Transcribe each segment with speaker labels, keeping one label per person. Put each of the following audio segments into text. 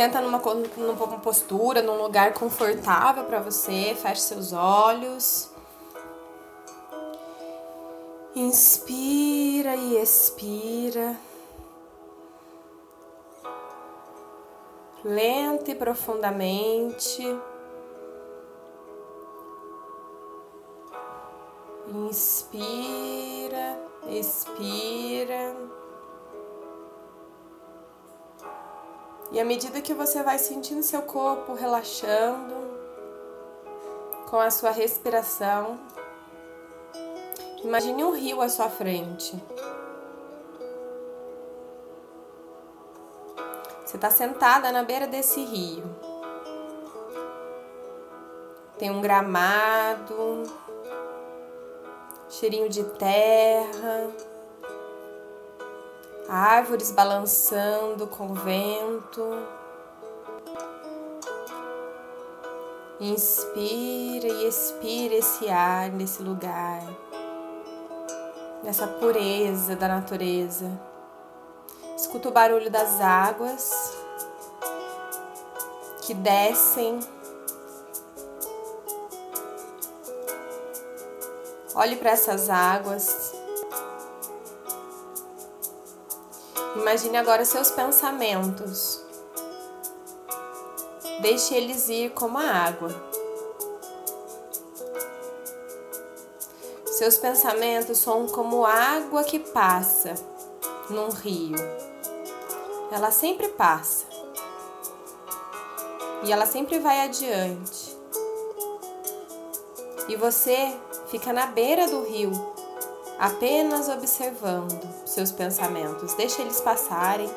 Speaker 1: Senta numa, numa postura, num lugar confortável para você, feche seus olhos. Inspira e expira. Lenta e profundamente. Inspira, expira. E à medida que você vai sentindo seu corpo relaxando com a sua respiração, imagine um rio à sua frente. Você está sentada na beira desse rio. Tem um gramado, cheirinho de terra árvores balançando com o vento. Inspira e expira esse ar nesse lugar, nessa pureza da natureza. Escuta o barulho das águas que descem. Olhe para essas águas Imagine agora seus pensamentos. Deixe eles ir como a água. Seus pensamentos são como água que passa num rio. Ela sempre passa. E ela sempre vai adiante. E você fica na beira do rio, apenas observando seus pensamentos. Deixe eles passarem.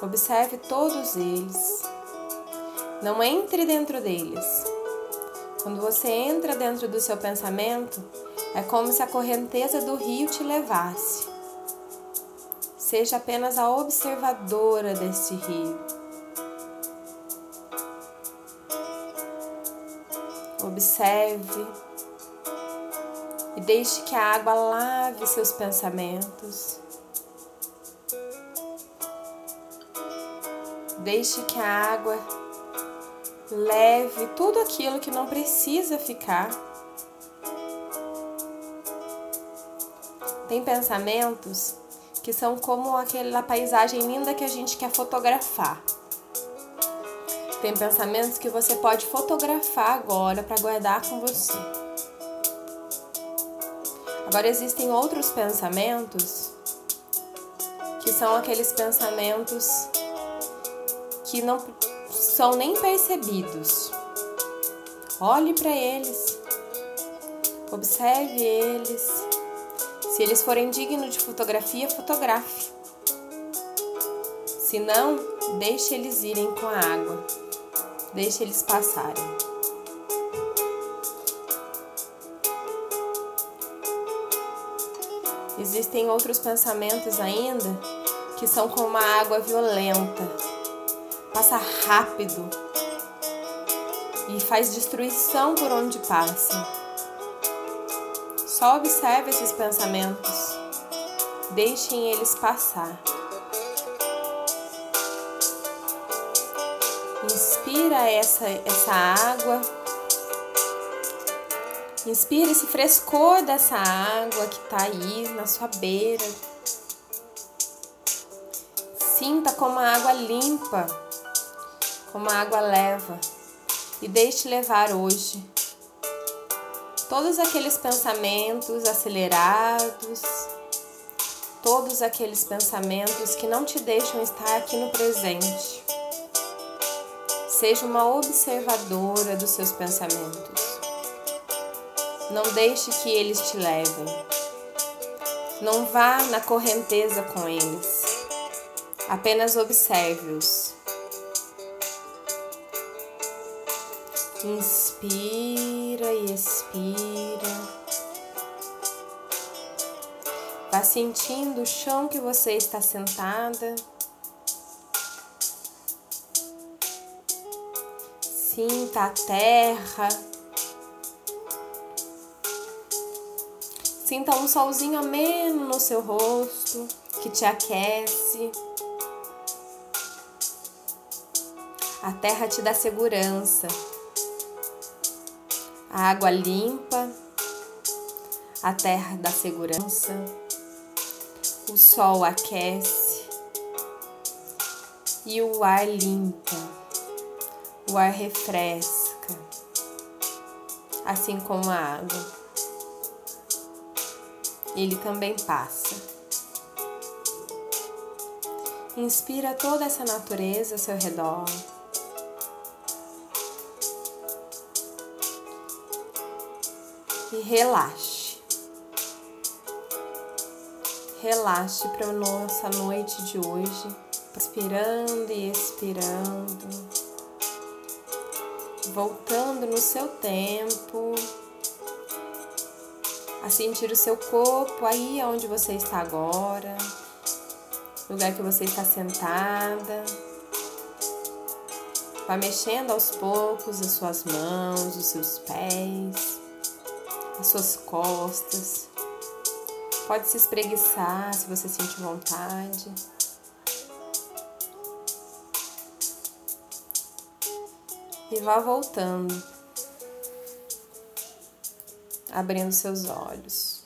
Speaker 1: Observe todos eles. Não entre dentro deles. Quando você entra dentro do seu pensamento, é como se a correnteza do rio te levasse. Seja apenas a observadora deste rio. Observe e deixe que a água lave seus pensamentos. Deixe que a água leve tudo aquilo que não precisa ficar. Tem pensamentos que são como aquela paisagem linda que a gente quer fotografar. Tem pensamentos que você pode fotografar agora para guardar com você. Agora existem outros pensamentos que são aqueles pensamentos que não são nem percebidos. Olhe para eles, observe eles. Se eles forem dignos de fotografia, fotografe. Se não, deixe eles irem com a água. Deixe eles passarem. Existem outros pensamentos ainda que são como uma água violenta, passa rápido e faz destruição por onde passa. Só observe esses pensamentos, deixem eles passar. Inspira essa, essa água Inspire esse frescor dessa água que está aí na sua beira. Sinta como a água limpa, como a água leva. E deixe levar hoje todos aqueles pensamentos acelerados, todos aqueles pensamentos que não te deixam estar aqui no presente. Seja uma observadora dos seus pensamentos. Não deixe que eles te levem. Não vá na correnteza com eles. Apenas observe-os. Inspira e expira. Vá sentindo o chão que você está sentada. Sinta a terra Sinta um solzinho ameno no seu rosto que te aquece. A terra te dá segurança. A água limpa. A terra dá segurança. O sol aquece. E o ar limpa. O ar refresca. Assim como a água. Ele também passa. Inspira toda essa natureza ao seu redor. E relaxe. Relaxe para a nossa noite de hoje, inspirando e expirando, voltando no seu tempo, a sentir o seu corpo aí onde você está agora lugar que você está sentada. Vá mexendo aos poucos as suas mãos, os seus pés, as suas costas. Pode se espreguiçar se você sentir vontade. E vá voltando, abrindo seus olhos.